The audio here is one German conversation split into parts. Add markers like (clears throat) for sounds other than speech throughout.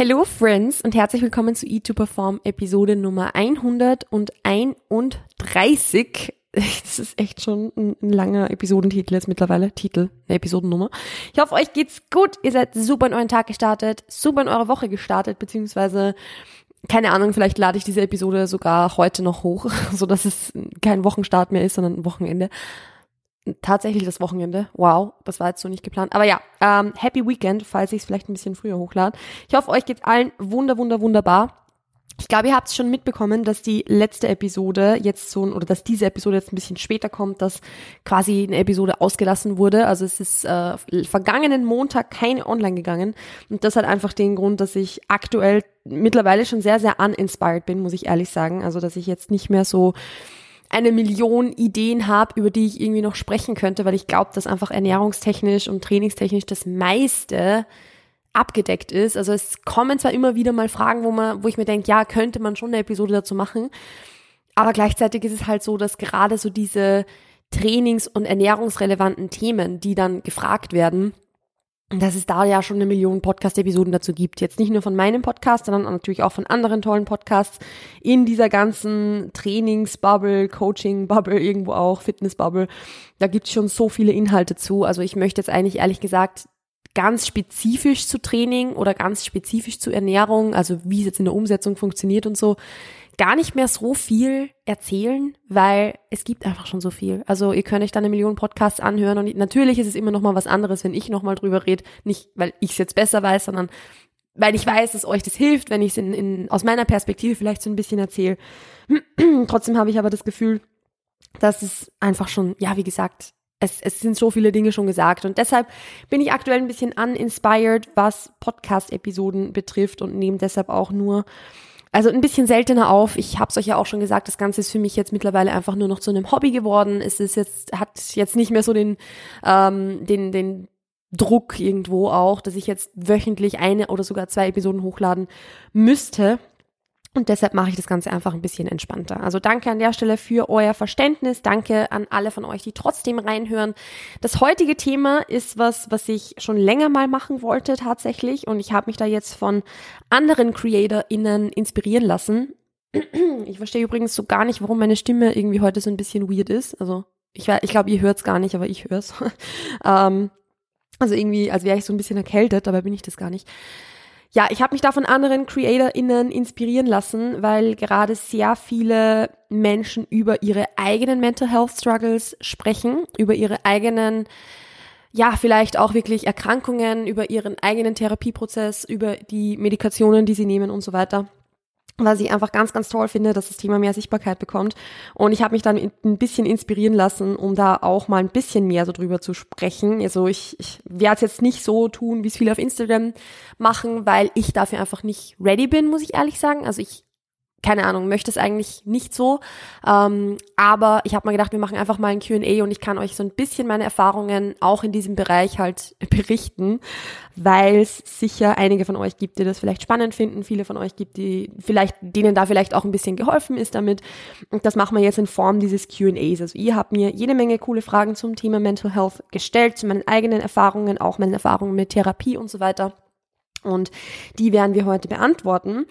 Hello Friends und herzlich willkommen zu Eat to Perform Episode Nummer 131. (laughs) Das ist echt schon ein, ein langer Episodentitel jetzt mittlerweile. Titel, Episodennummer. Ich hoffe, euch geht's gut. Ihr seid super in euren Tag gestartet, super in eure Woche gestartet, beziehungsweise keine Ahnung, vielleicht lade ich diese Episode sogar heute noch hoch, (laughs) so dass es kein Wochenstart mehr ist, sondern ein Wochenende tatsächlich das Wochenende. Wow, das war jetzt so nicht geplant. Aber ja, ähm, Happy Weekend, falls ich es vielleicht ein bisschen früher hochlade. Ich hoffe, euch geht's allen wunder, wunder, wunderbar. Ich glaube, ihr habt es schon mitbekommen, dass die letzte Episode jetzt so, oder dass diese Episode jetzt ein bisschen später kommt, dass quasi eine Episode ausgelassen wurde. Also es ist äh, vergangenen Montag keine online gegangen. Und das hat einfach den Grund, dass ich aktuell mittlerweile schon sehr, sehr uninspired bin, muss ich ehrlich sagen. Also dass ich jetzt nicht mehr so eine Million Ideen habe, über die ich irgendwie noch sprechen könnte, weil ich glaube, dass einfach ernährungstechnisch und trainingstechnisch das meiste abgedeckt ist. Also es kommen zwar immer wieder mal Fragen, wo man, wo ich mir denke, ja, könnte man schon eine Episode dazu machen, aber gleichzeitig ist es halt so, dass gerade so diese trainings- und ernährungsrelevanten Themen, die dann gefragt werden, dass es da ja schon eine Million Podcast-Episoden dazu gibt. Jetzt nicht nur von meinem Podcast, sondern natürlich auch von anderen tollen Podcasts in dieser ganzen Trainingsbubble, Coaching-Bubble, irgendwo auch, Fitness-Bubble. Da gibt's schon so viele Inhalte zu. Also ich möchte jetzt eigentlich ehrlich gesagt ganz spezifisch zu Training oder ganz spezifisch zu Ernährung, also wie es jetzt in der Umsetzung funktioniert und so, gar nicht mehr so viel erzählen, weil es gibt einfach schon so viel. Also ihr könnt euch dann eine Million Podcasts anhören und natürlich ist es immer noch mal was anderes, wenn ich noch mal drüber rede, nicht weil ich es jetzt besser weiß, sondern weil ich weiß, dass euch das hilft, wenn ich es in, in, aus meiner Perspektive vielleicht so ein bisschen erzähle. (clears throat) Trotzdem habe ich aber das Gefühl, dass es einfach schon, ja, wie gesagt, es, es sind so viele Dinge schon gesagt und deshalb bin ich aktuell ein bisschen uninspired, was Podcast-Episoden betrifft und nehme deshalb auch nur also ein bisschen seltener auf. Ich habe es euch ja auch schon gesagt, das Ganze ist für mich jetzt mittlerweile einfach nur noch zu einem Hobby geworden. Es ist jetzt, hat jetzt nicht mehr so den, ähm, den, den Druck irgendwo auch, dass ich jetzt wöchentlich eine oder sogar zwei Episoden hochladen müsste. Und deshalb mache ich das Ganze einfach ein bisschen entspannter. Also danke an der Stelle für euer Verständnis. Danke an alle von euch, die trotzdem reinhören. Das heutige Thema ist was, was ich schon länger mal machen wollte tatsächlich. Und ich habe mich da jetzt von anderen CreatorInnen inspirieren lassen. Ich verstehe übrigens so gar nicht, warum meine Stimme irgendwie heute so ein bisschen weird ist. Also ich, ich glaube, ihr hört es gar nicht, aber ich höre es. (laughs) ähm, also irgendwie, als wäre ich so ein bisschen erkältet, dabei bin ich das gar nicht ja, ich habe mich da von anderen CreatorInnen inspirieren lassen, weil gerade sehr viele Menschen über ihre eigenen Mental Health Struggles sprechen, über ihre eigenen, ja, vielleicht auch wirklich Erkrankungen, über ihren eigenen Therapieprozess, über die Medikationen, die sie nehmen und so weiter was ich einfach ganz, ganz toll finde, dass das Thema mehr Sichtbarkeit bekommt. Und ich habe mich dann ein bisschen inspirieren lassen, um da auch mal ein bisschen mehr so drüber zu sprechen. Also ich, ich werde es jetzt nicht so tun, wie es viele auf Instagram machen, weil ich dafür einfach nicht ready bin, muss ich ehrlich sagen. Also ich keine Ahnung, möchte es eigentlich nicht so. Ähm, aber ich habe mal gedacht, wir machen einfach mal ein QA und ich kann euch so ein bisschen meine Erfahrungen auch in diesem Bereich halt (laughs) berichten, weil es sicher einige von euch gibt, die das vielleicht spannend finden, viele von euch gibt, die vielleicht, denen da vielleicht auch ein bisschen geholfen ist damit. Und das machen wir jetzt in Form dieses QAs. Also ihr habt mir jede Menge coole Fragen zum Thema Mental Health gestellt, zu meinen eigenen Erfahrungen, auch meinen Erfahrungen mit Therapie und so weiter. Und die werden wir heute beantworten.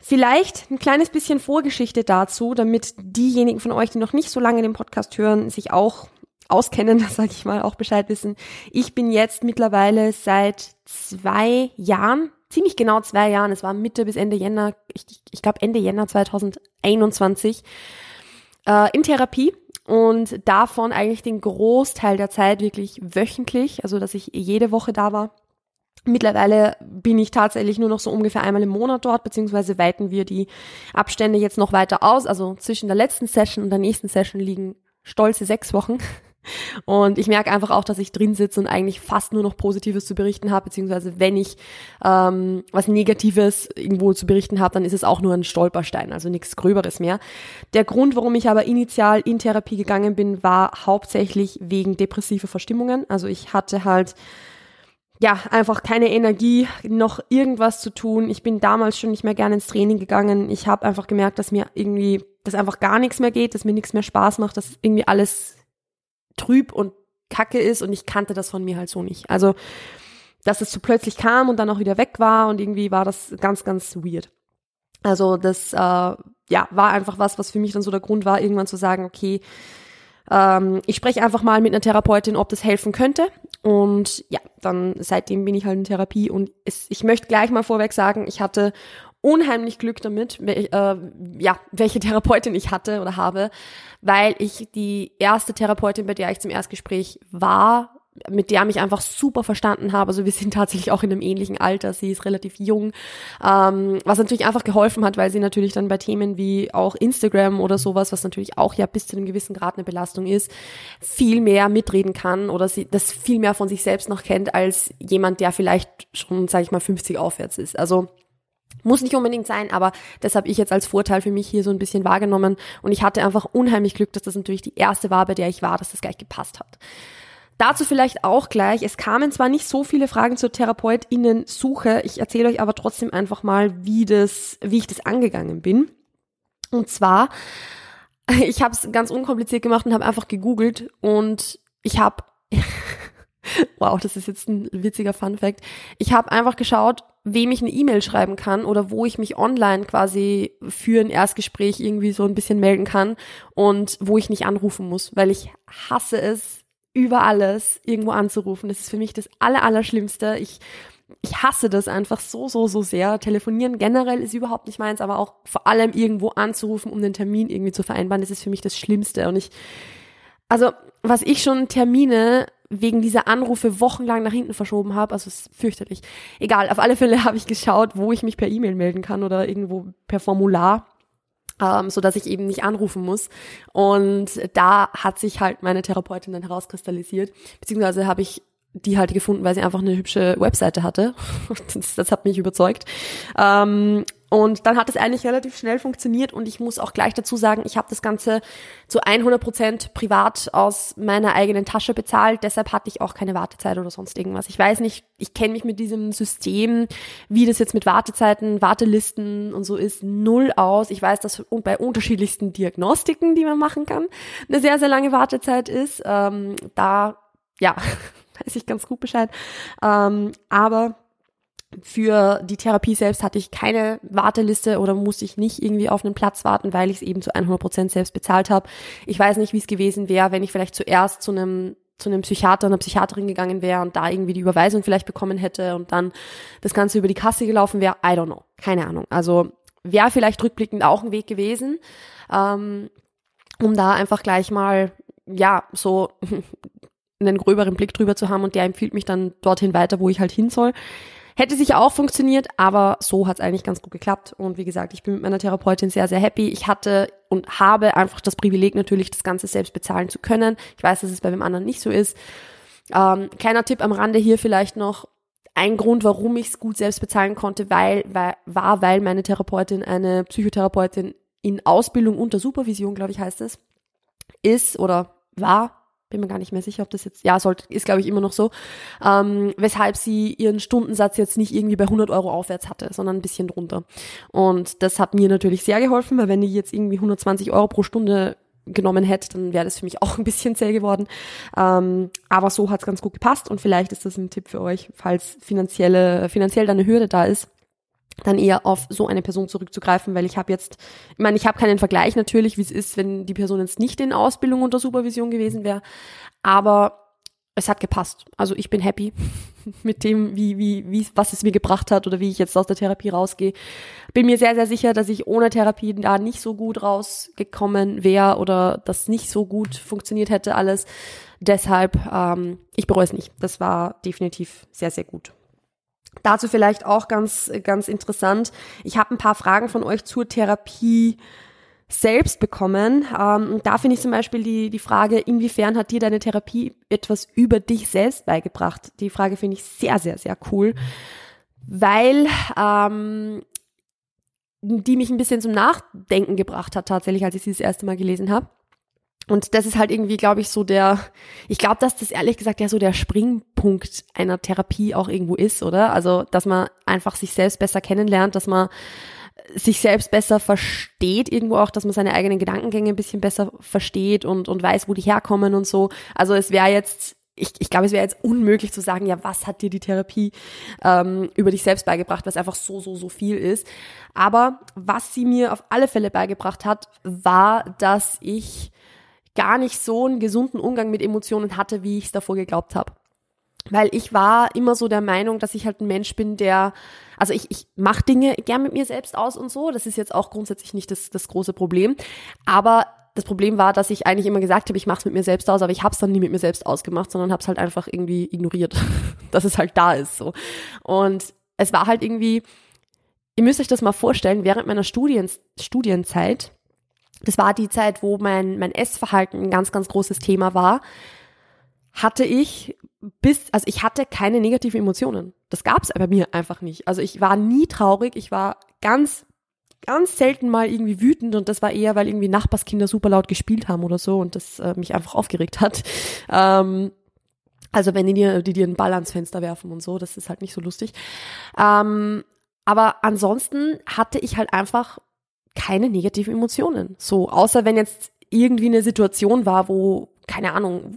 Vielleicht ein kleines bisschen Vorgeschichte dazu, damit diejenigen von euch, die noch nicht so lange den Podcast hören, sich auch auskennen, (laughs) sage ich mal, auch Bescheid wissen. Ich bin jetzt mittlerweile seit zwei Jahren, ziemlich genau zwei Jahren, es war Mitte bis Ende Jänner, ich, ich glaube Ende Jänner 2021, äh, in Therapie und davon eigentlich den Großteil der Zeit wirklich wöchentlich, also dass ich jede Woche da war Mittlerweile bin ich tatsächlich nur noch so ungefähr einmal im Monat dort, beziehungsweise weiten wir die Abstände jetzt noch weiter aus. Also zwischen der letzten Session und der nächsten Session liegen stolze sechs Wochen. Und ich merke einfach auch, dass ich drin sitze und eigentlich fast nur noch Positives zu berichten habe, beziehungsweise wenn ich ähm, was Negatives irgendwo zu berichten habe, dann ist es auch nur ein Stolperstein, also nichts Gröberes mehr. Der Grund, warum ich aber initial in Therapie gegangen bin, war hauptsächlich wegen depressiver Verstimmungen. Also ich hatte halt ja, einfach keine Energie, noch irgendwas zu tun. Ich bin damals schon nicht mehr gerne ins Training gegangen. Ich habe einfach gemerkt, dass mir irgendwie, dass einfach gar nichts mehr geht, dass mir nichts mehr Spaß macht, dass irgendwie alles trüb und kacke ist und ich kannte das von mir halt so nicht. Also dass es so plötzlich kam und dann auch wieder weg war und irgendwie war das ganz, ganz weird. Also das äh, ja war einfach was, was für mich dann so der Grund war, irgendwann zu sagen, okay, ähm, ich spreche einfach mal mit einer Therapeutin, ob das helfen könnte. Und ja, dann seitdem bin ich halt in Therapie und es, ich möchte gleich mal vorweg sagen, ich hatte unheimlich Glück damit, äh, ja, welche (laughs) Therapeutin ich hatte oder habe, weil ich die erste Therapeutin, bei der ich zum Erstgespräch war, mit der mich einfach super verstanden habe. Also wir sind (laughs) tatsächlich auch in einem ähnlichen Alter. Sie ist relativ jung, ähm, was natürlich einfach geholfen hat, weil sie natürlich dann bei Themen wie auch Instagram oder sowas, was natürlich auch ja bis zu einem gewissen Grad eine Belastung ist, viel mehr mitreden kann oder sie das viel mehr von sich selbst noch kennt als jemand, der vielleicht schon, sage ich mal, 50 aufwärts ist. Also muss nicht unbedingt sein, aber das habe ich jetzt als Vorteil für mich hier so ein bisschen wahrgenommen und ich hatte einfach unheimlich Glück, dass das natürlich die erste war, bei der ich war, dass das gleich gepasst hat. Dazu vielleicht auch gleich, es kamen zwar nicht so viele Fragen zur Therapeutinnen-Suche, ich erzähle euch aber trotzdem einfach mal, wie, das, wie ich das angegangen bin. Und zwar, (laughs) ich habe es ganz unkompliziert gemacht und habe einfach gegoogelt und ich habe, (laughs) wow, das ist jetzt ein witziger Fun fact, ich habe einfach geschaut, wem ich eine E-Mail schreiben kann oder wo ich mich online quasi für ein Erstgespräch irgendwie so ein bisschen melden kann und wo ich nicht anrufen muss, weil ich hasse es, über alles irgendwo anzurufen. Das ist für mich das Aller, Allerschlimmste. Ich, ich hasse das einfach so, so, so sehr. Telefonieren generell ist überhaupt nicht meins, aber auch vor allem irgendwo anzurufen, um den Termin irgendwie zu vereinbaren, das ist für mich das Schlimmste. Und ich, also, was ich schon Termine wegen dieser Anrufe wochenlang nach hinten verschoben habe, also ist fürchterlich. Egal, auf alle Fälle (laughs) habe ich geschaut, wo ich mich per E-Mail melden kann oder irgendwo per Formular ähm, so dass ich eben nicht anrufen muss. Und da hat sich halt meine Therapeutin dann herauskristallisiert, beziehungsweise habe ich die halt gefunden, weil sie einfach eine hübsche Webseite hatte. (laughs) das, das hat mich überzeugt. Ähm, und dann hat es eigentlich relativ schnell funktioniert und ich muss auch gleich dazu sagen, ich habe das Ganze zu 100 Prozent privat aus meiner eigenen Tasche bezahlt. Deshalb hatte ich auch keine Wartezeit oder sonst irgendwas. Ich weiß nicht, ich kenne mich mit diesem System, wie das jetzt mit Wartezeiten, Wartelisten und so ist, null aus. Ich weiß, dass bei unterschiedlichsten Diagnostiken, die man machen kann, eine sehr, sehr lange Wartezeit ist. Ähm, da, ja, (laughs) weiß ich ganz gut Bescheid. Ähm, aber für die Therapie selbst hatte ich keine Warteliste oder musste ich nicht irgendwie auf einen Platz warten, weil ich es eben zu 100 Prozent selbst bezahlt habe. Ich weiß nicht, wie es gewesen wäre, wenn ich vielleicht zuerst zu einem zu einem Psychiater, einer Psychiaterin gegangen wäre und da irgendwie die Überweisung vielleicht bekommen hätte und dann das Ganze über die Kasse gelaufen wäre. I don't know. Keine Ahnung. Also wäre vielleicht rückblickend auch ein Weg gewesen, ähm, um da einfach gleich mal, ja, so (laughs) einen gröberen Blick drüber zu haben und der empfiehlt mich dann dorthin weiter, wo ich halt hin soll. Hätte sicher auch funktioniert, aber so hat es eigentlich ganz gut geklappt. Und wie gesagt, ich bin mit meiner Therapeutin sehr, sehr happy. Ich hatte und habe einfach das Privileg natürlich, das Ganze selbst bezahlen zu können. Ich weiß, dass es bei dem anderen nicht so ist. Ähm, kleiner Tipp am Rande hier vielleicht noch. Ein Grund, warum ich es gut selbst bezahlen konnte, weil, weil, war, weil meine Therapeutin eine Psychotherapeutin in Ausbildung unter Supervision, glaube ich, heißt es, ist oder war, bin mir gar nicht mehr sicher, ob das jetzt, ja, sollte, ist glaube ich immer noch so, ähm, weshalb sie ihren Stundensatz jetzt nicht irgendwie bei 100 Euro aufwärts hatte, sondern ein bisschen drunter. Und das hat mir natürlich sehr geholfen, weil wenn ich jetzt irgendwie 120 Euro pro Stunde genommen hätte, dann wäre das für mich (laughs) auch ein bisschen zäh geworden. Ähm, aber so hat es ganz gut gepasst und vielleicht ist das ein Tipp für euch, falls finanzielle, finanziell da eine Hürde da ist, dann eher auf so eine Person zurückzugreifen, weil ich habe jetzt, ich meine, ich habe keinen Vergleich natürlich, wie es ist, wenn die Person jetzt nicht in Ausbildung unter Supervision gewesen wäre, aber es hat gepasst. Also ich bin happy (laughs) mit dem, wie, wie, wie, was es mir gebracht hat oder wie ich jetzt aus der Therapie rausgehe. Bin mir sehr, sehr sicher, dass ich ohne Therapie da nicht so gut rausgekommen wäre oder das nicht so gut funktioniert hätte alles. Deshalb, ähm, ich bereue es nicht. Das war definitiv sehr, sehr gut. Dazu vielleicht auch ganz, ganz interessant. Ich habe ein paar Fragen von euch zur Therapie selbst bekommen. Ähm, da finde ich zum Beispiel die, die Frage, inwiefern hat dir deine Therapie etwas über dich selbst beigebracht? Die Frage finde ich sehr, sehr, sehr cool, weil ähm, die mich ein bisschen zum Nachdenken gebracht hat, tatsächlich, als ich sie das erste Mal gelesen habe. Und das ist halt irgendwie, glaube ich, so der, ich glaube, dass das ehrlich gesagt ja so der Springpunkt einer Therapie auch irgendwo ist, oder? Also, dass man einfach sich selbst besser kennenlernt, dass man sich selbst besser versteht, irgendwo auch, dass man seine eigenen Gedankengänge ein bisschen besser versteht und, und weiß, wo die herkommen und so. Also es wäre jetzt ich, ich glaube, es wäre jetzt unmöglich zu sagen, ja, was hat dir die Therapie ähm, über dich selbst beigebracht, was einfach so, so, so viel ist. Aber was sie mir auf alle Fälle beigebracht hat, war, dass ich gar nicht so einen gesunden Umgang mit Emotionen hatte, wie ich es davor geglaubt habe. Weil ich war immer so der Meinung, dass ich halt ein Mensch bin, der, also ich, ich mache Dinge gern mit mir selbst aus und so. Das ist jetzt auch grundsätzlich nicht das, das große Problem. Aber das Problem war, dass ich eigentlich immer gesagt habe, ich mache es mit mir selbst aus, aber ich habe es dann nie mit mir selbst ausgemacht, sondern habe es halt einfach irgendwie ignoriert, (laughs) dass es halt da ist. so. Und es war halt irgendwie, ihr müsst euch das mal vorstellen, während meiner Studien, Studienzeit, das war die Zeit, wo mein, mein Essverhalten ein ganz, ganz großes Thema war, hatte ich bis, also ich hatte keine negativen Emotionen. Das gab es bei mir einfach nicht. Also ich war nie traurig, ich war ganz ganz selten mal irgendwie wütend und das war eher, weil irgendwie Nachbarskinder super laut gespielt haben oder so und das äh, mich einfach aufgeregt hat. (laughs) Ähm, also wenn die dir, die dir einen Ball ans Fenster werfen und so, das ist halt nicht so lustig. Ähm, aber ansonsten hatte ich halt einfach keine negativen Emotionen. So, außer wenn jetzt irgendwie eine Situation war, wo, keine Ahnung,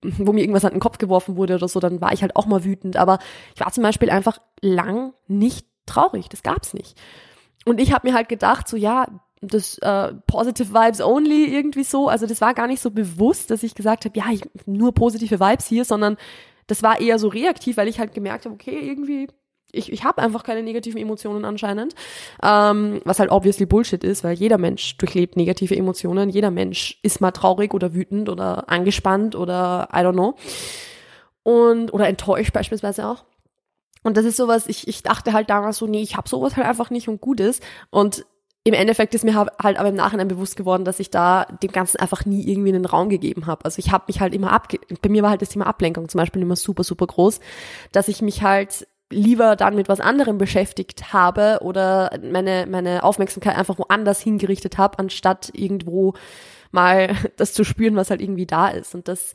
wo mir irgendwas an den Kopf geworfen wurde oder so, dann war ich halt auch mal wütend. Aber ich war zum Beispiel einfach lang nicht traurig. Das gab's nicht. Und ich habe mir halt gedacht, so ja, das äh, Positive Vibes Only irgendwie so. Also das war gar nicht so bewusst, dass ich gesagt habe, ja, ich, nur positive Vibes hier, sondern das war eher so reaktiv, weil ich halt gemerkt habe, okay, irgendwie ich, ich habe einfach keine negativen Emotionen anscheinend, ähm, was halt obviously Bullshit ist, weil jeder Mensch durchlebt negative Emotionen, jeder Mensch ist mal traurig oder wütend oder angespannt oder I don't know und oder enttäuscht beispielsweise auch. Und das ist sowas, ich, ich dachte halt damals so, nee, ich habe sowas halt einfach nicht und gut ist. Und im Endeffekt ist mir halt aber im Nachhinein bewusst geworden, dass ich da dem Ganzen einfach nie irgendwie einen Raum gegeben habe. Also ich habe mich halt immer abge bei mir war halt das Thema Ablenkung zum Beispiel immer super, super groß, dass ich mich halt lieber dann mit was anderem beschäftigt habe oder meine, meine Aufmerksamkeit einfach woanders hingerichtet habe, anstatt irgendwo mal (laughs) das zu spüren, was halt irgendwie da ist. Und das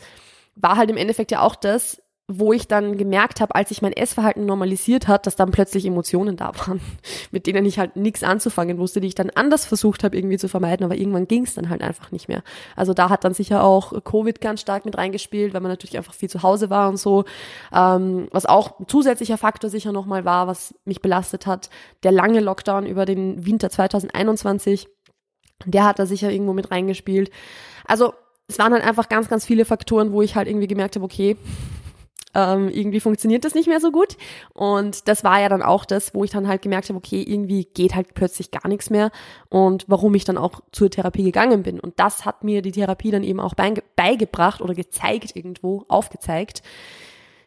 war halt im Endeffekt ja auch das, wo ich dann gemerkt habe, als ich mein Essverhalten normalisiert hat, dass dann plötzlich Emotionen da waren, (laughs) mit denen ich halt nichts anzufangen wusste, die ich dann anders versucht habe irgendwie zu vermeiden, aber irgendwann ging es dann halt einfach nicht mehr. Also da hat dann sicher auch Covid ganz stark mit reingespielt, weil man natürlich einfach viel zu Hause war und so, ähm, was auch ein zusätzlicher Faktor sicher nochmal war, was mich belastet hat, der lange Lockdown über den Winter 2021, der hat da sicher irgendwo mit reingespielt. Also es waren halt einfach ganz, ganz viele Faktoren, wo ich halt irgendwie gemerkt habe, okay, ähm, irgendwie funktioniert das nicht mehr so gut. Und das war ja dann auch das, wo ich dann halt gemerkt habe, okay, irgendwie geht halt plötzlich gar nichts mehr und warum ich dann auch zur Therapie gegangen bin. Und das hat mir die Therapie dann eben auch beigebracht oder gezeigt irgendwo, aufgezeigt,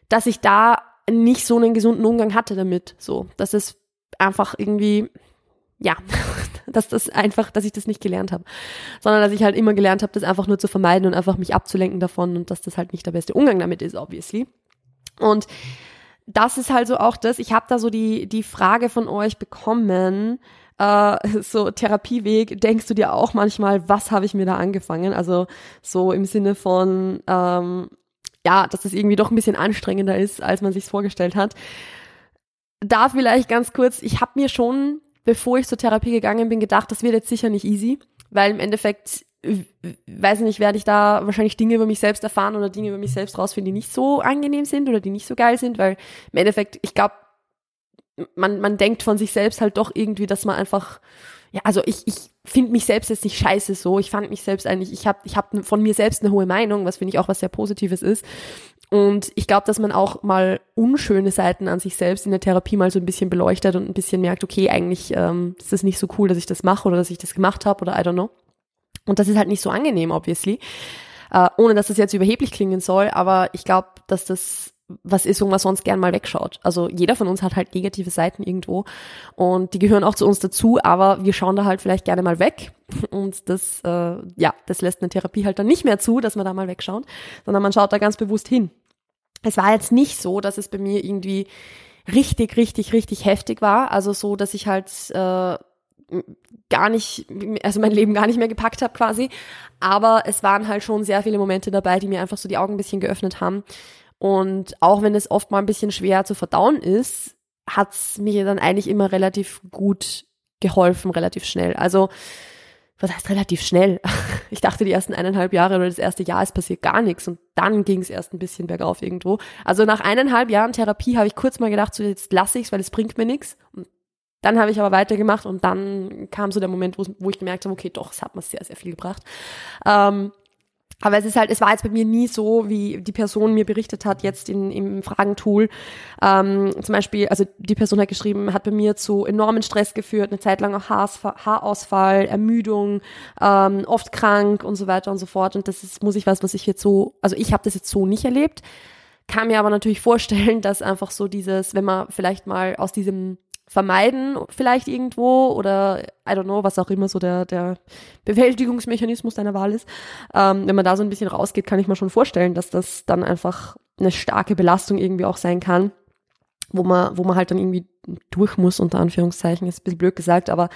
dass ich da nicht so einen gesunden Umgang hatte damit. So, dass es einfach irgendwie, ja, (laughs) dass das einfach, dass ich das nicht gelernt habe, sondern dass ich halt immer gelernt habe, das einfach nur zu vermeiden und einfach mich abzulenken davon und dass das halt nicht der beste Umgang damit ist, obviously. Und das ist halt so auch das, ich habe da so die, die Frage von euch bekommen, äh, so Therapieweg, denkst du dir auch manchmal, was habe ich mir da angefangen? Also so im Sinne von, ähm, ja, dass es irgendwie doch ein bisschen anstrengender ist, als man sich vorgestellt hat. Da vielleicht ganz kurz, ich habe mir schon, bevor ich zur Therapie gegangen bin, gedacht, das wird jetzt sicher nicht easy, weil im Endeffekt weiß nicht, werde ich da wahrscheinlich Dinge über mich selbst erfahren oder Dinge über mich selbst rausfinden, die nicht so angenehm sind oder die nicht so geil sind, weil im Endeffekt, ich glaube, man, man denkt von sich selbst halt doch irgendwie, dass man einfach, ja, also ich, ich finde mich selbst jetzt nicht scheiße so. Ich fand mich selbst eigentlich, ich habe ich hab von mir selbst eine hohe Meinung, was finde ich auch was sehr Positives ist. Und ich glaube, dass man auch mal unschöne Seiten an sich selbst in der Therapie mal so ein bisschen beleuchtet und ein bisschen merkt, okay, eigentlich ähm, ist das nicht so cool, dass ich das mache oder dass ich das gemacht habe oder I don't know. Und das ist halt nicht so angenehm, obviously. Äh, ohne dass das jetzt überheblich klingen soll, aber ich glaube, dass das was ist, wo man sonst gern mal wegschaut. Also jeder von uns hat halt negative Seiten irgendwo und die gehören auch zu uns dazu, aber wir schauen da halt vielleicht gerne mal weg und das, äh, ja, das lässt eine Therapie halt dann nicht mehr zu, dass man da mal wegschaut, sondern man schaut da ganz bewusst hin. Es war jetzt nicht so, dass es bei mir irgendwie richtig, richtig, richtig heftig war, also so, dass ich halt äh, gar nicht, also mein Leben gar nicht mehr gepackt habe quasi. Aber es waren halt schon sehr viele Momente dabei, die mir einfach so die Augen ein bisschen geöffnet haben. Und auch wenn es oft mal ein bisschen schwer zu verdauen ist, hat's mir dann eigentlich immer relativ gut geholfen, relativ schnell. Also was heißt relativ schnell? (laughs) Ich dachte, die ersten eineinhalb Jahre oder das erste Jahr ist passiert gar nichts und dann ging es erst ein bisschen bergauf irgendwo. Also nach eineinhalb Jahren Therapie habe ich kurz mal gedacht, so jetzt lasse ich es, weil es bringt mir nichts. Und dann habe ich aber weitergemacht und dann kam so der Moment, wo, ich gemerkt habe, okay, doch, es hat mir sehr, sehr viel gebracht. Ähm, aber es ist halt, es war jetzt bei mir nie so, wie die Person mir berichtet hat, jetzt in, im Fragentool. Ähm, zum Beispiel, also die Person hat geschrieben, hat bei mir zu enormen Stress geführt, eine Zeit lang auch Haarausfall, Ermüdung, ähm, oft krank und so weiter und so fort. Und das ist, muss ich was, was ich jetzt so, also ich habe das jetzt so nicht erlebt. Kann mir aber natürlich (laughs) vorstellen, dass einfach so dieses, wenn man vielleicht mal aus diesem vermeiden vielleicht irgendwo oder I don't know, was auch immer so der, der Bewältigungsmechanismus deiner Wahl ist. Ähm, wenn man da so ein bisschen rausgeht, kann ich mir schon vorstellen, dass das dann einfach eine starke Belastung irgendwie auch sein kann, wo man, wo man halt dann irgendwie durch muss, unter Anführungszeichen, ist ein bisschen blöd gesagt, aber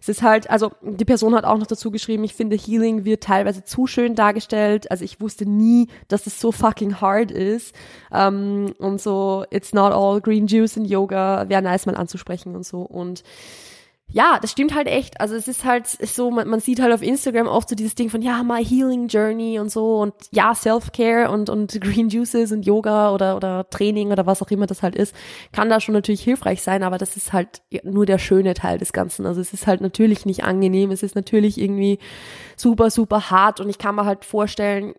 es ist halt, also die Person hat auch noch dazu geschrieben, ich finde Healing wird teilweise zu schön dargestellt. Also ich wusste nie, dass es so fucking hard ist. Um, und so, it's not all green juice and Yoga, wäre nice mal anzusprechen und so. Und ja, das stimmt halt echt. Also es ist halt so, man, man sieht halt auf Instagram oft so dieses Ding von, ja, my healing journey und so und ja, Self-Care und, und (laughs) Green Juices und Yoga oder, oder Training oder was auch immer das halt ist, kann da schon natürlich hilfreich sein, aber das ist halt nur der schöne Teil des Ganzen. Also es ist halt natürlich nicht angenehm, es ist natürlich irgendwie super, super hart und ich kann mir halt vorstellen,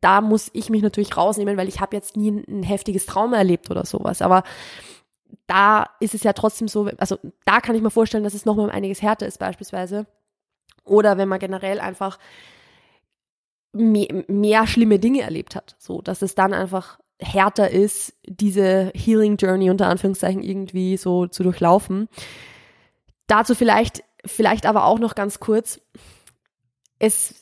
da muss ich mich natürlich rausnehmen, weil ich habe jetzt nie ein, ein heftiges Trauma erlebt oder sowas, aber da ist es ja trotzdem so, also da kann ich mir vorstellen, dass es nochmal um einiges härter ist beispielsweise. Oder wenn man generell einfach mehr, schlimme Dinge erlebt hat, so dass es dann einfach härter ist, diese Healing Journey unter Anführungszeichen irgendwie so zu durchlaufen. Dazu vielleicht, vielleicht aber auch noch ganz kurz. Es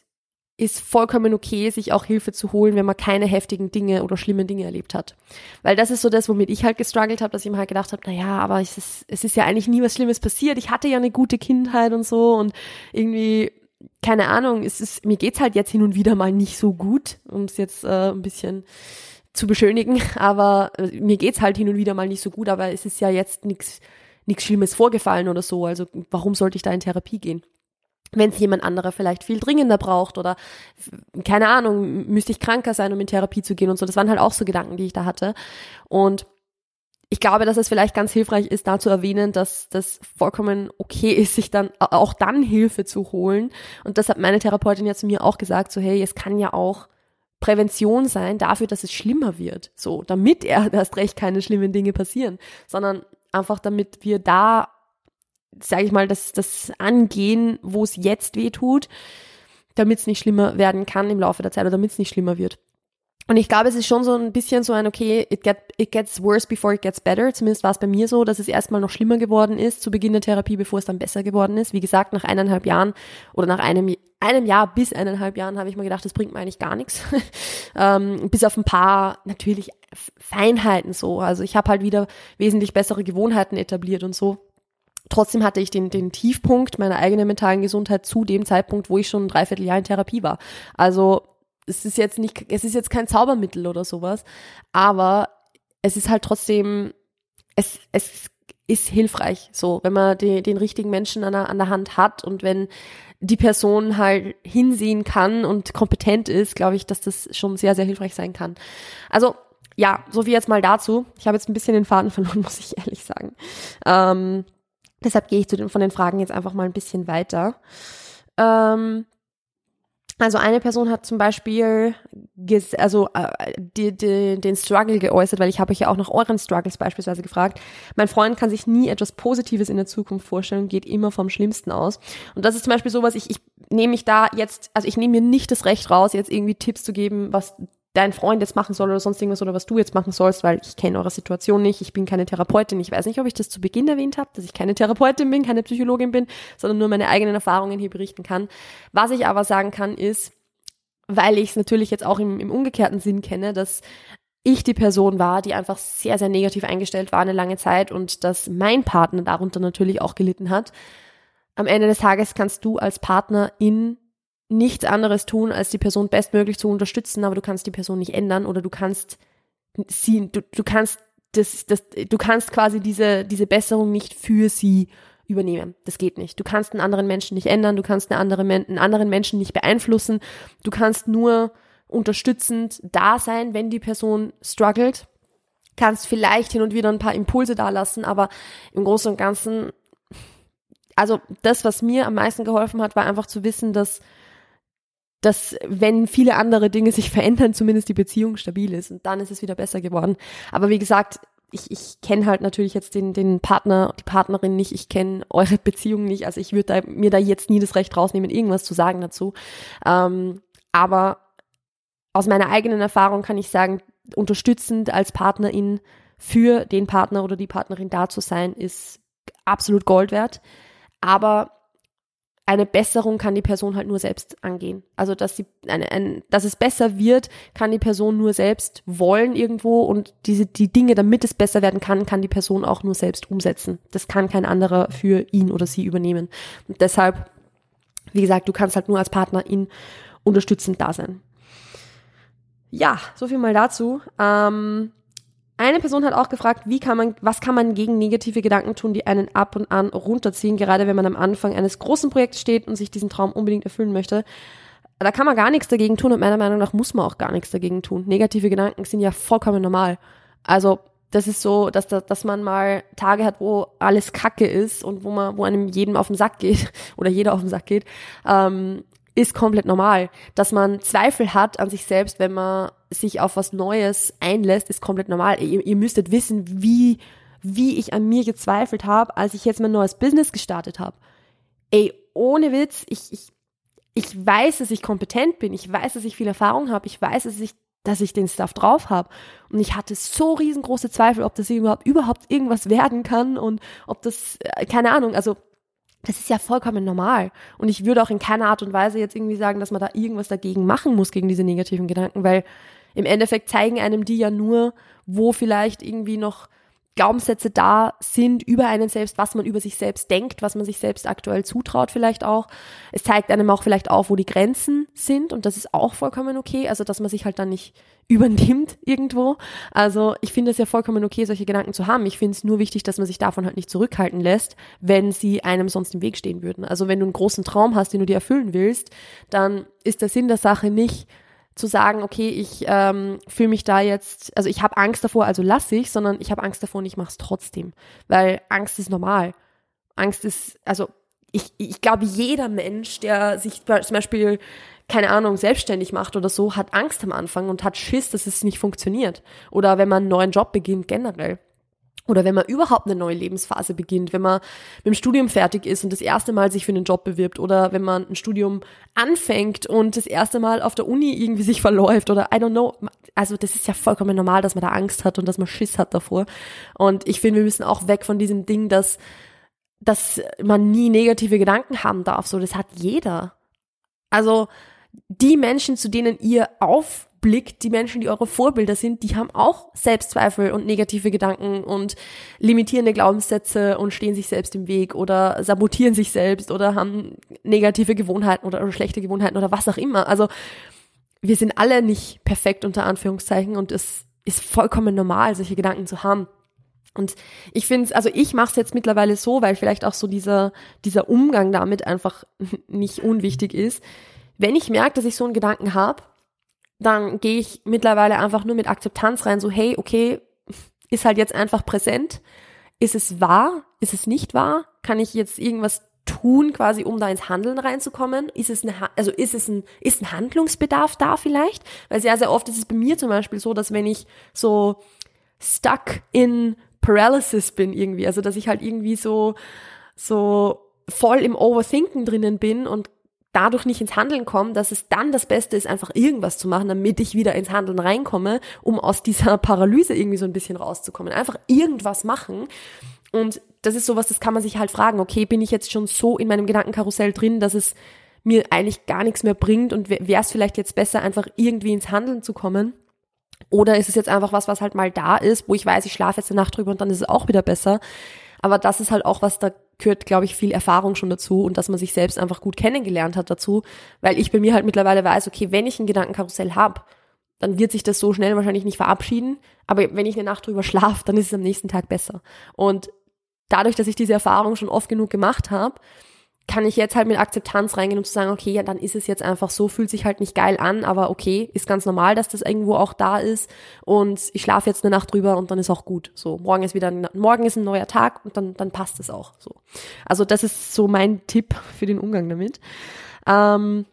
ist vollkommen okay, sich auch Hilfe zu holen, wenn man keine heftigen Dinge oder schlimmen Dinge erlebt hat. Weil das ist so das, womit ich halt gestruggelt habe, dass ich mir halt gedacht habe, na ja, aber es ist, es ist ja eigentlich nie was Schlimmes passiert. Ich hatte ja eine gute Kindheit und so und irgendwie, keine Ahnung, es ist, mir geht's halt jetzt hin und wieder mal nicht so gut, um es jetzt äh, ein bisschen zu beschönigen, (laughs) aber äh, mir geht's halt hin und wieder mal nicht so gut, aber es ist ja jetzt nichts nichts Schlimmes vorgefallen oder so. Also warum sollte ich da in Therapie gehen? Wenn es jemand anderer vielleicht viel dringender braucht oder keine Ahnung, müsste ich kranker sein, um in Therapie zu gehen und so. Das waren halt auch so Gedanken, die ich da hatte. Und ich glaube, dass es vielleicht ganz hilfreich ist, da zu erwähnen, dass das vollkommen okay ist, sich dann auch dann Hilfe zu holen. Und das hat meine Therapeutin ja zu mir auch gesagt, so hey, es kann ja auch Prävention sein dafür, dass es schlimmer wird. So, damit er erst recht keine schlimmen Dinge passieren, sondern einfach damit wir da sage ich mal, das, das Angehen, wo es jetzt weh tut, damit es nicht schlimmer werden kann im Laufe der Zeit oder damit es nicht schlimmer wird. Und ich glaube, es ist schon so ein bisschen so ein, okay, it, get, it gets worse before it gets better. Zumindest war es bei mir so, dass es erstmal noch schlimmer geworden ist zu Beginn der Therapie, bevor es dann besser geworden ist. Wie gesagt, nach eineinhalb Jahren oder nach einem, einem Jahr bis eineinhalb Jahren habe ich mir gedacht, das bringt mir eigentlich gar nichts. (laughs) ähm, bis auf ein paar natürlich Feinheiten so. Also ich habe halt wieder wesentlich bessere Gewohnheiten etabliert und so. Trotzdem hatte ich den, den Tiefpunkt meiner eigenen mentalen Gesundheit zu dem Zeitpunkt, wo ich schon ein Dreivierteljahr in Therapie war. Also es ist jetzt nicht, es ist jetzt kein Zaubermittel oder sowas, aber es ist halt trotzdem, es, es ist hilfreich, so, wenn man die, den richtigen Menschen an der, an der Hand hat und wenn die Person halt hinsehen kann und kompetent ist, glaube ich, dass das schon sehr, sehr hilfreich sein kann. Also, ja, so wie jetzt mal dazu. Ich habe jetzt ein bisschen den Faden verloren, (laughs) muss ich ehrlich sagen. Ähm, Deshalb gehe ich zu den, von den Fragen jetzt einfach mal ein bisschen weiter. Ähm, also eine Person hat zum Beispiel also äh, die, die, den Struggle geäußert, weil ich habe euch ja auch nach euren Struggles beispielsweise gefragt. Mein Freund kann sich nie etwas Positives in der Zukunft vorstellen geht immer vom Schlimmsten aus. Und das ist zum Beispiel sowas, ich, ich nehme mich da jetzt, also ich nehme mir nicht das Recht raus, jetzt irgendwie Tipps zu geben, was dein Freund jetzt machen soll oder sonst irgendwas oder was du jetzt machen sollst, weil ich kenne eure Situation nicht, ich bin keine Therapeutin. Ich weiß nicht, ob ich das zu Beginn erwähnt habe, dass ich keine Therapeutin bin, keine Psychologin bin, sondern nur meine eigenen Erfahrungen hier berichten kann. Was ich aber sagen kann, ist, weil ich es natürlich jetzt auch im, im umgekehrten Sinn kenne, dass ich die Person war, die einfach sehr, sehr negativ eingestellt war eine lange Zeit und dass mein Partner darunter natürlich auch gelitten hat. Am Ende des Tages kannst du als Partner in nichts anderes tun, als die Person bestmöglich zu unterstützen, aber du kannst die Person nicht ändern oder du kannst sie, du, du kannst das, das, du kannst quasi diese, diese Besserung nicht für sie übernehmen. Das geht nicht. Du kannst einen anderen Menschen nicht ändern, du kannst eine andere, einen anderen Menschen nicht beeinflussen. Du kannst nur unterstützend da sein, wenn die Person struggelt. Kannst vielleicht hin und wieder ein paar Impulse da lassen, aber im Großen und Ganzen, also das, was mir am meisten geholfen hat, war einfach zu wissen, dass dass wenn viele andere Dinge sich verändern, zumindest die Beziehung stabil ist und dann ist es wieder besser geworden. Aber wie gesagt, ich, ich kenne halt natürlich jetzt den, den Partner, die Partnerin nicht, ich kenne eure Beziehung nicht, also ich würde mir da jetzt nie das Recht rausnehmen, irgendwas zu sagen dazu. Ähm, aber aus meiner eigenen Erfahrung kann ich sagen, unterstützend als Partnerin für den Partner oder die Partnerin da zu sein, ist absolut Gold wert. Aber eine Besserung kann die Person halt nur selbst angehen. Also dass sie eine, ein, dass es besser wird, kann die Person nur selbst wollen irgendwo und diese die Dinge, damit es besser werden kann, kann die Person auch nur selbst umsetzen. Das kann kein anderer für ihn oder sie übernehmen. Und deshalb, wie gesagt, du kannst halt nur als Partner ihn unterstützend da sein. Ja, so viel mal dazu. Ähm, eine Person hat auch gefragt, wie kann man, was kann man gegen negative Gedanken tun, die einen ab und an runterziehen, gerade wenn man am Anfang eines großen Projekts steht und sich diesen Traum unbedingt erfüllen möchte. Da kann man gar nichts dagegen tun und meiner Meinung nach muss man auch gar nichts dagegen tun. Negative Gedanken sind ja vollkommen normal. Also das ist so, dass, dass man mal Tage hat, wo alles Kacke ist und wo man, wo einem jedem auf den Sack geht (laughs) oder jeder auf den Sack geht. Ähm, ist komplett normal. Dass man Zweifel hat an sich selbst, wenn man sich auf was Neues einlässt, ist komplett normal. Ihr, ihr müsstet wissen, wie, wie ich an mir gezweifelt habe, als ich jetzt mein neues Business gestartet habe. Ey, ohne Witz, ich, ich, ich weiß, dass ich kompetent bin, ich weiß, dass ich viel Erfahrung habe, ich weiß, dass ich, dass ich den Stuff drauf habe. Und ich hatte so riesengroße Zweifel, ob das überhaupt, überhaupt irgendwas werden kann und ob das, äh, keine Ahnung, also das ist ja vollkommen normal. Und ich würde auch in keiner Art und Weise jetzt irgendwie sagen, dass man da irgendwas dagegen machen muss, gegen diese negativen Gedanken, weil im Endeffekt zeigen einem die ja nur, wo vielleicht irgendwie noch Glaubenssätze da sind über einen selbst, was man über sich selbst denkt, was man sich selbst aktuell zutraut vielleicht auch. Es zeigt einem auch vielleicht auf, wo die Grenzen sind und das ist auch vollkommen okay, also dass man sich halt dann nicht (laughs) übernimmt irgendwo. Also ich finde es ja vollkommen okay, solche Gedanken zu haben. Ich finde es nur wichtig, dass man sich davon halt nicht zurückhalten lässt, wenn sie einem sonst im Weg stehen würden. Also wenn du einen großen Traum hast, den du dir erfüllen willst, dann ist der Sinn der Sache nicht, zu sagen, okay, ich ähm, fühle mich da jetzt, also ich habe Angst davor, also lasse ich, sondern ich habe Angst davor und ich mache es trotzdem, weil Angst ist normal. Angst ist, also ich, ich glaube, jeder Mensch, der sich zum Beispiel, keine Ahnung, selbstständig macht oder so, hat Angst am Anfang und hat Schiss, dass es nicht funktioniert. Oder wenn man einen neuen Job beginnt, generell. Oder wenn man überhaupt eine neue Lebensphase beginnt, wenn man mit dem Studium fertig ist und das erste Mal sich für einen Job bewirbt oder wenn man ein Studium anfängt und das erste Mal auf der Uni irgendwie sich verläuft oder I don't know. Also das ist ja vollkommen normal, dass man da Angst hat und dass man Schiss hat davor. Und ich finde, wir müssen auch weg von diesem Ding, dass, dass man nie negative Gedanken haben darf. So, das hat jeder. Also die Menschen, zu denen ihr auf blickt, die Menschen, die eure Vorbilder sind, die haben auch Selbstzweifel und negative Gedanken und limitierende Glaubenssätze und stehen sich selbst im Weg oder sabotieren sich selbst oder haben negative Gewohnheiten oder, oder schlechte Gewohnheiten oder was auch immer. Also wir sind alle nicht perfekt unter Anführungszeichen und es ist vollkommen normal, solche Gedanken zu haben. Und ich finde es, also ich mache es jetzt mittlerweile so, weil vielleicht auch so dieser, dieser Umgang damit einfach (laughs) nicht unwichtig ist. Wenn ich merke, dass ich so einen Gedanken habe, dann gehe ich mittlerweile einfach nur mit Akzeptanz rein, so hey, okay, ist halt jetzt einfach präsent. Ist es wahr? Ist es nicht wahr? Kann ich jetzt irgendwas tun, quasi, um da ins Handeln reinzukommen? Ist es eine, also ist es ein, ist ein Handlungsbedarf da vielleicht? Weil sehr, sehr oft ist es bei mir zum Beispiel so, dass wenn ich so stuck in Paralysis bin irgendwie, also dass ich halt irgendwie so, so voll im Overthinken drinnen bin und dadurch nicht ins Handeln komme, dass es dann das Beste ist, einfach irgendwas zu machen, damit ich wieder ins Handeln reinkomme, um aus dieser (laughs) Paralyse irgendwie so ein bisschen rauszukommen. Einfach irgendwas machen. Und das ist sowas, das kann man sich halt fragen, okay, bin ich jetzt schon so in meinem Gedankenkarussell drin, dass es mir eigentlich gar nichts mehr bringt und wäre es vielleicht jetzt besser, einfach irgendwie ins Handeln zu kommen? Oder ist es jetzt einfach was, was halt mal da ist, wo ich weiß, ich schlafe jetzt eine Nacht drüber und dann ist es auch wieder besser? Aber das ist halt auch was, da gehört, glaube ich, viel Erfahrung schon dazu und dass man sich selbst einfach gut kennengelernt hat dazu, weil ich bei mir halt mittlerweile weiß, okay, wenn ich ein Gedankenkarussell habe, dann wird sich das so schnell wahrscheinlich nicht verabschieden, aber wenn ich eine Nacht drüber schlafe, dann ist es am nächsten Tag besser. Und dadurch, dass ich diese Erfahrung schon oft genug gemacht habe, kann ich jetzt halt mit Akzeptanz reingehen und zu sagen, okay, ja, dann ist es jetzt einfach so, fühlt sich halt nicht geil an, aber okay, ist ganz normal, dass das irgendwo auch da ist und ich schlafe jetzt eine Nacht drüber und dann ist auch gut. So, morgen ist wieder, ein, morgen ist ein neuer Tag und dann, dann passt es auch so. Also das ist so mein Tipp für den Umgang damit. Ähm,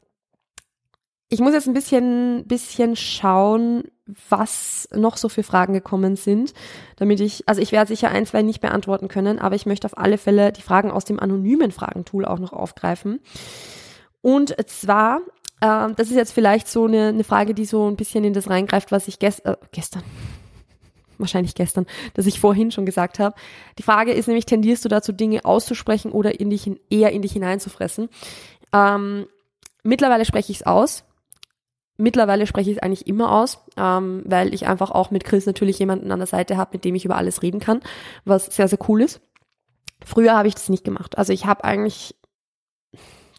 ich muss jetzt ein bisschen, bisschen schauen, was noch so für Fragen gekommen sind, damit ich, also ich werde sicher ein, zwei nicht beantworten können, aber ich möchte auf alle Fälle die Fragen aus dem anonymen Fragentool auch noch aufgreifen. Und zwar, äh, das ist jetzt vielleicht so eine, eine Frage, die so ein bisschen in das reingreift, was ich gest äh, gestern, (laughs) wahrscheinlich gestern, dass ich vorhin schon gesagt habe. Die Frage ist nämlich, tendierst du dazu, Dinge auszusprechen oder in dich, eher in dich hineinzufressen? Ähm, mittlerweile spreche ich es aus Mittlerweile spreche ich es eigentlich immer aus, ähm, weil ich einfach auch mit Chris natürlich jemanden an der Seite habe, mit dem ich über alles reden kann, was sehr, sehr cool ist. Früher habe ich das nicht gemacht. Also ich habe eigentlich,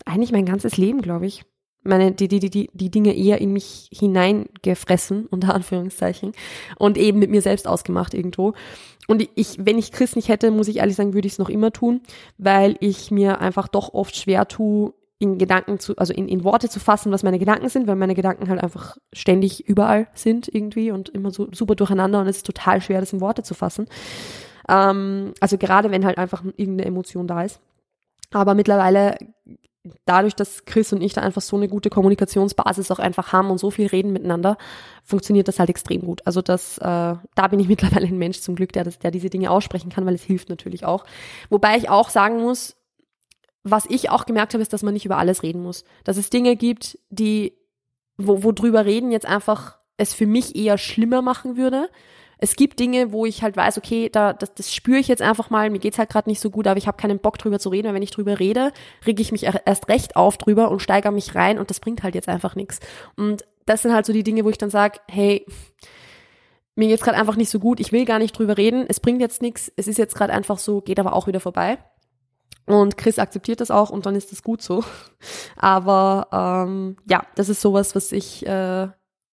eigentlich mein ganzes Leben, glaube ich, meine, die, die, die, die Dinge eher in mich hineingefressen, unter Anführungszeichen, und eben mit mir selbst ausgemacht irgendwo. Und ich, wenn ich Chris nicht hätte, muss ich ehrlich sagen, würde ich es noch immer tun, weil ich mir einfach doch oft schwer tue, in Gedanken zu, also in, in Worte zu fassen, was meine Gedanken sind, weil meine Gedanken halt einfach ständig überall sind irgendwie und immer so super durcheinander und es ist total schwer, das in Worte zu fassen. Ähm, also gerade wenn halt einfach irgendeine Emotion da ist. Aber mittlerweile, dadurch, dass Chris und ich da einfach so eine gute Kommunikationsbasis auch einfach haben und so viel reden miteinander, funktioniert das halt extrem gut. Also das, äh, da bin ich (laughs) mittlerweile ein Mensch zum Glück, der, das, der diese Dinge aussprechen kann, weil es hilft natürlich auch. Wobei ich auch sagen muss, was ich auch gemerkt habe, ist, dass man nicht über alles reden muss. Dass es Dinge gibt, die, wo, wo drüber reden jetzt einfach es für mich eher schlimmer machen würde. Es gibt Dinge, wo ich halt weiß, okay, da, das, das spüre ich jetzt einfach mal, mir geht's halt gerade nicht so gut, aber ich habe keinen Bock drüber zu reden, weil wenn ich drüber rede, rege ich mich erst recht auf drüber und steigere mich rein und das bringt halt jetzt einfach nichts. Und das sind halt so die Dinge, wo ich dann sage, hey, mir geht's gerade einfach nicht so gut, ich will gar nicht drüber reden, es bringt jetzt nichts, es ist jetzt gerade einfach so, geht aber auch wieder vorbei. Und Chris akzeptiert das auch und dann ist das gut so. (laughs) Aber ähm, ja, das ist sowas, was ich, äh,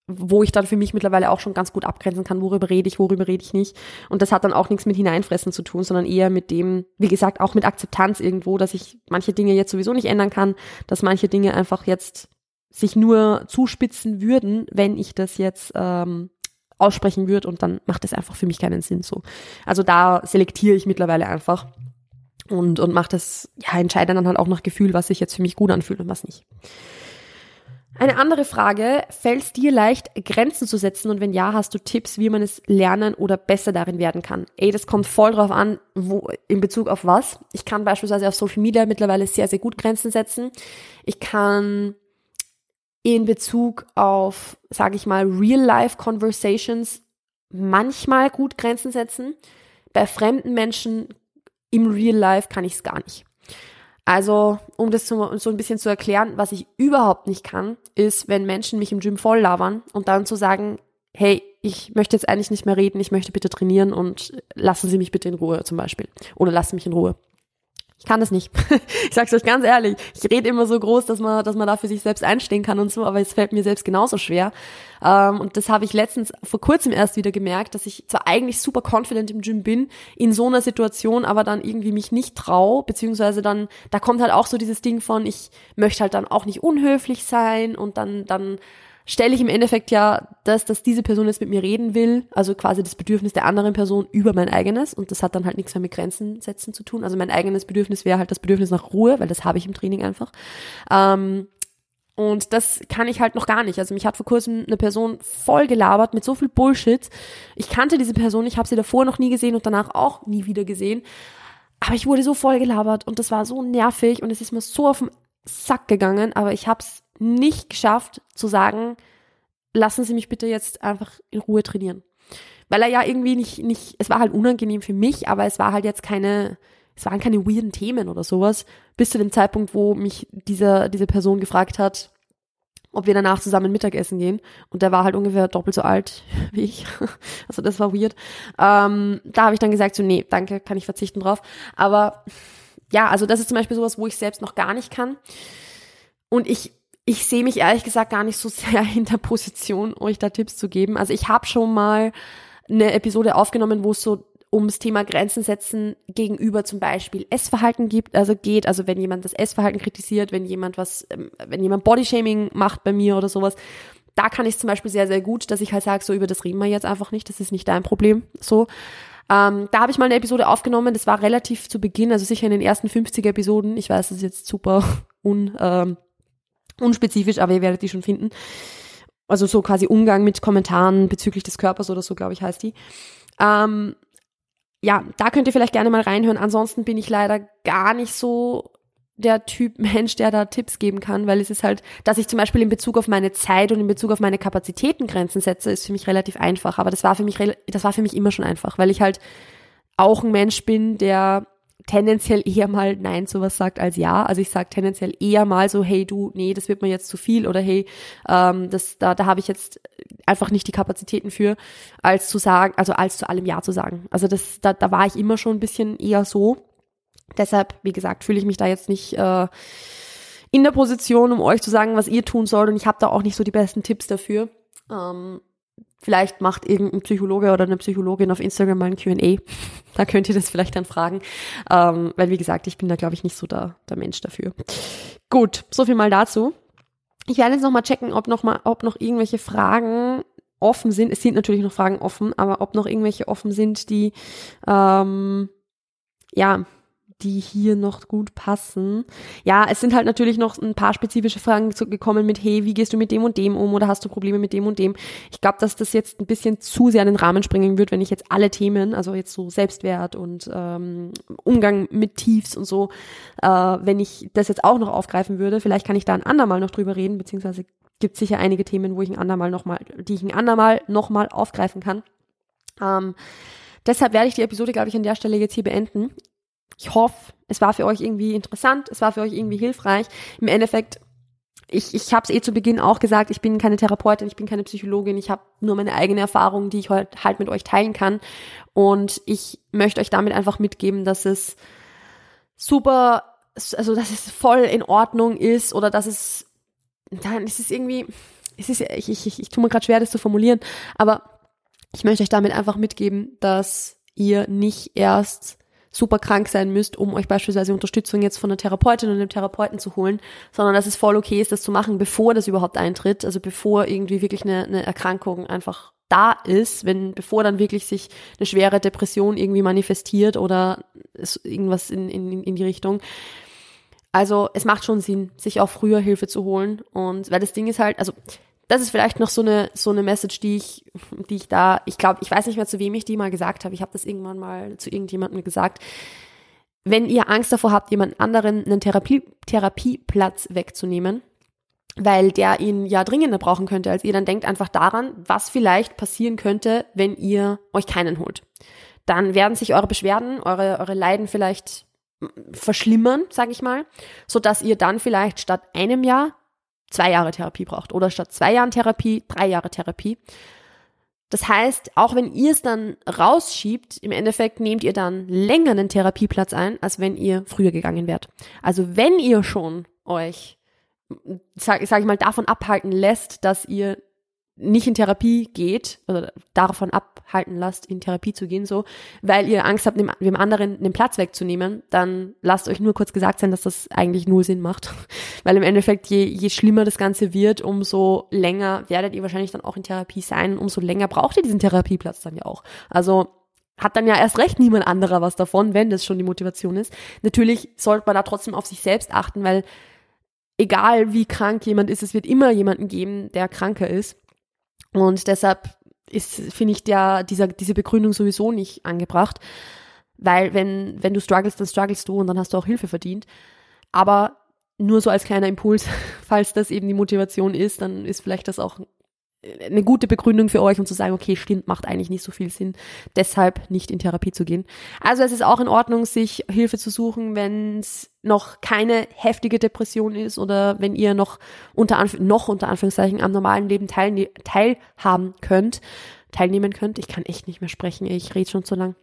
wo ich dann für mich mittlerweile auch schon ganz gut abgrenzen kann, worüber rede ich, worüber rede ich nicht. Und das hat dann auch nichts mit Hineinfressen zu tun, sondern eher mit dem, wie gesagt, auch mit Akzeptanz irgendwo, dass ich manche Dinge jetzt sowieso nicht ändern kann, dass manche Dinge einfach jetzt sich nur zuspitzen würden, wenn ich das jetzt ähm, aussprechen würde und dann macht es einfach für mich keinen Sinn so. Also da selektiere ich mittlerweile einfach und, und macht das, ja, entscheide dann halt auch nach Gefühl, was sich jetzt für mich gut anfühlt und was nicht. Eine andere Frage, fällt es dir leicht, Grenzen zu setzen und wenn ja, hast du Tipps, wie man es lernen oder besser darin werden kann? Ey, das kommt voll drauf an, wo, in Bezug auf was. Ich kann beispielsweise auf Social Media mittlerweile sehr, sehr gut Grenzen setzen. Ich kann in Bezug auf, sage ich mal, Real-Life-Conversations manchmal gut Grenzen setzen. Bei fremden Menschen im Real Life kann ich es gar nicht. Also, um das so, so ein bisschen zu erklären, was ich überhaupt nicht kann, ist, wenn Menschen mich im Gym voll labern und dann zu sagen, hey, ich möchte jetzt eigentlich nicht mehr reden, ich möchte bitte trainieren und lassen Sie mich bitte in Ruhe zum Beispiel. Oder lassen mich in Ruhe. Ich kann das nicht. (laughs) ich sag's euch ganz ehrlich. Ich rede immer so groß, dass man, dass man da für sich selbst einstehen kann und so, aber es fällt mir selbst genauso schwer. Ähm, und das habe ich letztens vor kurzem erst wieder gemerkt, dass ich zwar eigentlich super confident im Gym bin, in so einer Situation, aber dann irgendwie mich nicht trau, beziehungsweise dann, da kommt halt auch so dieses Ding von, ich möchte halt dann auch nicht unhöflich sein und dann, dann stelle ich im Endeffekt ja das, dass diese Person jetzt mit mir reden will, also quasi das Bedürfnis der anderen Person über mein eigenes und das hat dann halt nichts mehr mit Grenzen setzen zu tun. Also mein eigenes Bedürfnis wäre halt das Bedürfnis nach Ruhe, weil das habe ich im Training einfach. Ähm, und das kann ich halt noch gar nicht. Also mich hat vor kurzem eine Person voll gelabert mit so viel Bullshit. Ich kannte diese Person, ich habe sie davor noch nie gesehen und danach auch nie wieder gesehen. Aber ich wurde so voll gelabert und das war so nervig und es ist mir so auf den Sack gegangen, aber ich habe es nicht geschafft zu sagen, lassen Sie mich bitte jetzt einfach in Ruhe trainieren. Weil er ja irgendwie nicht, nicht, es war halt unangenehm für mich, aber es war halt jetzt keine, es waren keine weirden Themen oder sowas, bis zu dem Zeitpunkt, wo mich dieser, diese Person gefragt hat, ob wir danach zusammen Mittagessen gehen. Und der war halt ungefähr doppelt so alt (laughs) wie ich. Also das war weird. Ähm, da habe ich dann gesagt, so, nee, danke, kann ich verzichten drauf. Aber ja, also das ist zum Beispiel sowas, wo ich selbst noch gar nicht kann. Und ich ich sehe mich ehrlich gesagt gar nicht so sehr in der Position, euch da Tipps zu geben. Also ich habe schon mal eine Episode aufgenommen, wo es so ums Thema Grenzen setzen gegenüber zum Beispiel Essverhalten gibt, also geht, also wenn jemand das Essverhalten kritisiert, wenn jemand was, ähm, wenn jemand Bodyshaming macht bei mir oder sowas, da kann ich zum Beispiel sehr, sehr gut, dass ich halt sage, so über das reden wir jetzt einfach nicht, das ist nicht dein Problem, so. Ähm, da habe ich mal eine Episode aufgenommen, das war relativ zu Beginn, also sicher in den ersten 50 Episoden. Ich weiß, das ist jetzt super (laughs) un, ähm, unspezifisch, aber ihr werdet die schon finden. Also so quasi Umgang mit Kommentaren bezüglich des Körpers oder so, glaube ich, heißt die. Ähm, ja, da könnt ihr vielleicht gerne mal reinhören. Ansonsten bin ich leider gar nicht so der Typ Mensch, der da Tipps geben kann, weil es ist halt, dass ich zum Beispiel in Bezug auf meine Zeit und in Bezug auf meine Kapazitäten Grenzen setze, ist für mich relativ einfach. Aber das war für mich, das war für mich immer schon einfach, weil ich halt auch ein Mensch bin, der tendenziell eher mal Nein zu was sagt als Ja. Also ich sage tendenziell eher mal so, hey du, nee, das wird mir jetzt zu viel oder hey, ähm, das, da, da habe ich jetzt einfach nicht die Kapazitäten für, als zu sagen, also als zu allem Ja zu sagen. Also das, da, da war ich immer schon ein bisschen eher so. Deshalb, wie gesagt, fühle ich mich da jetzt nicht äh, in der Position, um euch zu sagen, was ihr tun sollt. Und ich habe da auch nicht so die besten Tipps dafür. Ähm, vielleicht macht irgendein Psychologe oder eine Psychologin auf Instagram mal ein Q&A. (laughs) Da könnt ihr das vielleicht dann fragen. Ähm, weil, wie gesagt, ich bin da, glaube ich, nicht so der, der Mensch dafür. Gut, so viel mal dazu. Ich werde jetzt nochmal checken, ob noch, mal, ob noch irgendwelche Fragen offen sind. Es sind natürlich noch Fragen offen, aber ob noch irgendwelche offen sind, die ähm, ja die hier noch gut passen. Ja, es sind halt natürlich noch ein paar spezifische Fragen gekommen mit, hey, wie gehst du mit dem und dem um oder hast du Probleme mit dem und dem? Ich glaube, dass das jetzt ein bisschen zu sehr in den Rahmen springen wird, wenn ich jetzt alle Themen, also jetzt so Selbstwert und ähm, Umgang mit Tiefs und so, äh, wenn ich das jetzt auch noch aufgreifen würde, vielleicht kann ich da ein andermal noch drüber reden, beziehungsweise gibt sicher einige Themen, wo ich ein andermal noch mal, die ich ein andermal noch mal aufgreifen kann. Ähm, Deshalb werde ich die Episode, glaube ich, an der Stelle jetzt hier beenden. Ich hoffe, es war für euch irgendwie interessant, es war für euch irgendwie hilfreich. Im Endeffekt, ich, ich habe es eh zu Beginn auch gesagt, ich bin keine Therapeutin, ich bin keine Psychologin, ich habe nur meine eigene Erfahrung, die ich heute halt mit euch teilen kann. Und ich möchte euch damit einfach mitgeben, dass es super, also dass es voll in Ordnung ist oder dass es, dann ist es irgendwie, es ist, ich, ich, ich, ich tue mir gerade schwer, das zu formulieren, aber ich möchte euch damit einfach mitgeben, dass ihr nicht erst super krank sein müsst, um euch beispielsweise Unterstützung jetzt von einer Therapeutin und einem Therapeuten zu holen, sondern dass es voll okay ist, das zu machen, bevor das überhaupt eintritt, also bevor irgendwie wirklich eine, eine Erkrankung einfach da ist, wenn bevor dann wirklich sich eine schwere Depression irgendwie manifestiert oder irgendwas in, in, in die Richtung. Also es macht schon Sinn, sich auch früher Hilfe zu holen. Und weil das Ding ist halt, also das ist vielleicht noch so eine so eine Message, die ich die ich da, ich glaube, ich weiß nicht mehr zu wem ich die mal gesagt habe. Ich habe das irgendwann mal zu irgendjemandem gesagt. Wenn ihr Angst davor habt, jemand anderen einen Therapie, Therapieplatz wegzunehmen, weil der ihn ja dringender brauchen könnte als ihr, dann denkt einfach daran, was vielleicht passieren könnte, wenn ihr euch keinen holt. Dann werden sich eure Beschwerden, eure, eure Leiden vielleicht verschlimmern, sage ich mal, so dass ihr dann vielleicht statt einem Jahr zwei Jahre Therapie braucht oder statt zwei Jahren Therapie drei Jahre Therapie. Das heißt, auch wenn ihr es dann rausschiebt, im Endeffekt nehmt ihr dann länger einen Therapieplatz ein, als wenn ihr früher gegangen wärt. Also wenn ihr schon euch, sag, sag ich mal, davon abhalten lässt, dass ihr nicht in Therapie geht, oder davon abhalten lasst, in Therapie zu gehen, so, weil ihr Angst habt, dem, anderen den Platz wegzunehmen, dann lasst euch nur kurz gesagt sein, dass das eigentlich null Sinn macht. (laughs) weil im Endeffekt, je, je schlimmer das Ganze wird, umso länger werdet ihr wahrscheinlich dann auch in Therapie sein, umso länger braucht ihr diesen Therapieplatz dann ja auch. Also, hat dann ja erst recht niemand anderer was davon, wenn das schon die Motivation ist. Natürlich sollte man da trotzdem auf sich selbst achten, weil egal wie krank jemand ist, es wird immer jemanden geben, der kranker ist. Und deshalb ist, finde ich, der, dieser, diese Begründung sowieso nicht angebracht. Weil wenn, wenn du struggles, dann strugglest du und dann hast du auch Hilfe verdient. Aber nur so als kleiner Impuls, (laughs) falls das eben die Motivation ist, dann ist vielleicht das auch eine gute Begründung für euch, um zu sagen, okay, stimmt, macht eigentlich nicht so viel Sinn, deshalb nicht in Therapie zu gehen. Also es ist auch in Ordnung, sich Hilfe zu suchen, wenn es noch keine heftige Depression ist oder wenn ihr noch unter, Anf noch unter Anführungszeichen am normalen Leben teilne teilhaben könnt, teilnehmen könnt. Ich kann echt nicht mehr sprechen, ich rede schon zu lang.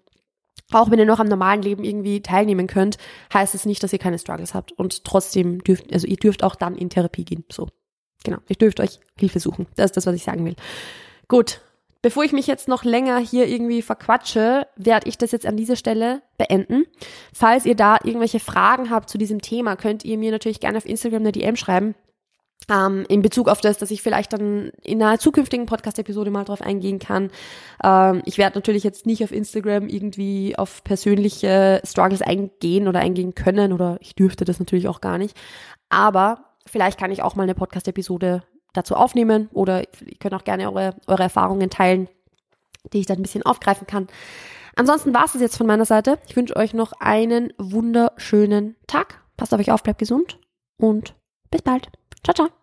Auch wenn ihr noch am normalen Leben irgendwie teilnehmen könnt, heißt es nicht, dass ihr keine Struggles habt und trotzdem dürft, also ihr dürft auch dann in Therapie gehen, so. Genau, ihr dürft euch Hilfe suchen. Das ist das, was ich sagen will. Gut, bevor ich mich jetzt noch länger hier irgendwie verquatsche, werde ich das jetzt an dieser Stelle beenden. Falls ihr da irgendwelche Fragen habt zu diesem Thema, könnt ihr mir natürlich gerne auf Instagram eine DM schreiben. Ähm, in Bezug auf das, dass ich vielleicht dann in einer zukünftigen Podcast-Episode mal drauf eingehen kann. Ähm, ich werde natürlich jetzt nicht auf Instagram irgendwie auf persönliche Struggles eingehen oder eingehen können oder ich dürfte das natürlich auch gar nicht. Aber vielleicht kann ich auch mal eine Podcast-Episode dazu aufnehmen oder ihr könnt auch gerne eure, eure Erfahrungen teilen, die ich dann ein bisschen aufgreifen kann. Ansonsten war es jetzt von meiner Seite. Ich wünsche euch noch einen wunderschönen Tag. Passt auf euch auf, bleibt gesund und bis bald. Ciao, ciao.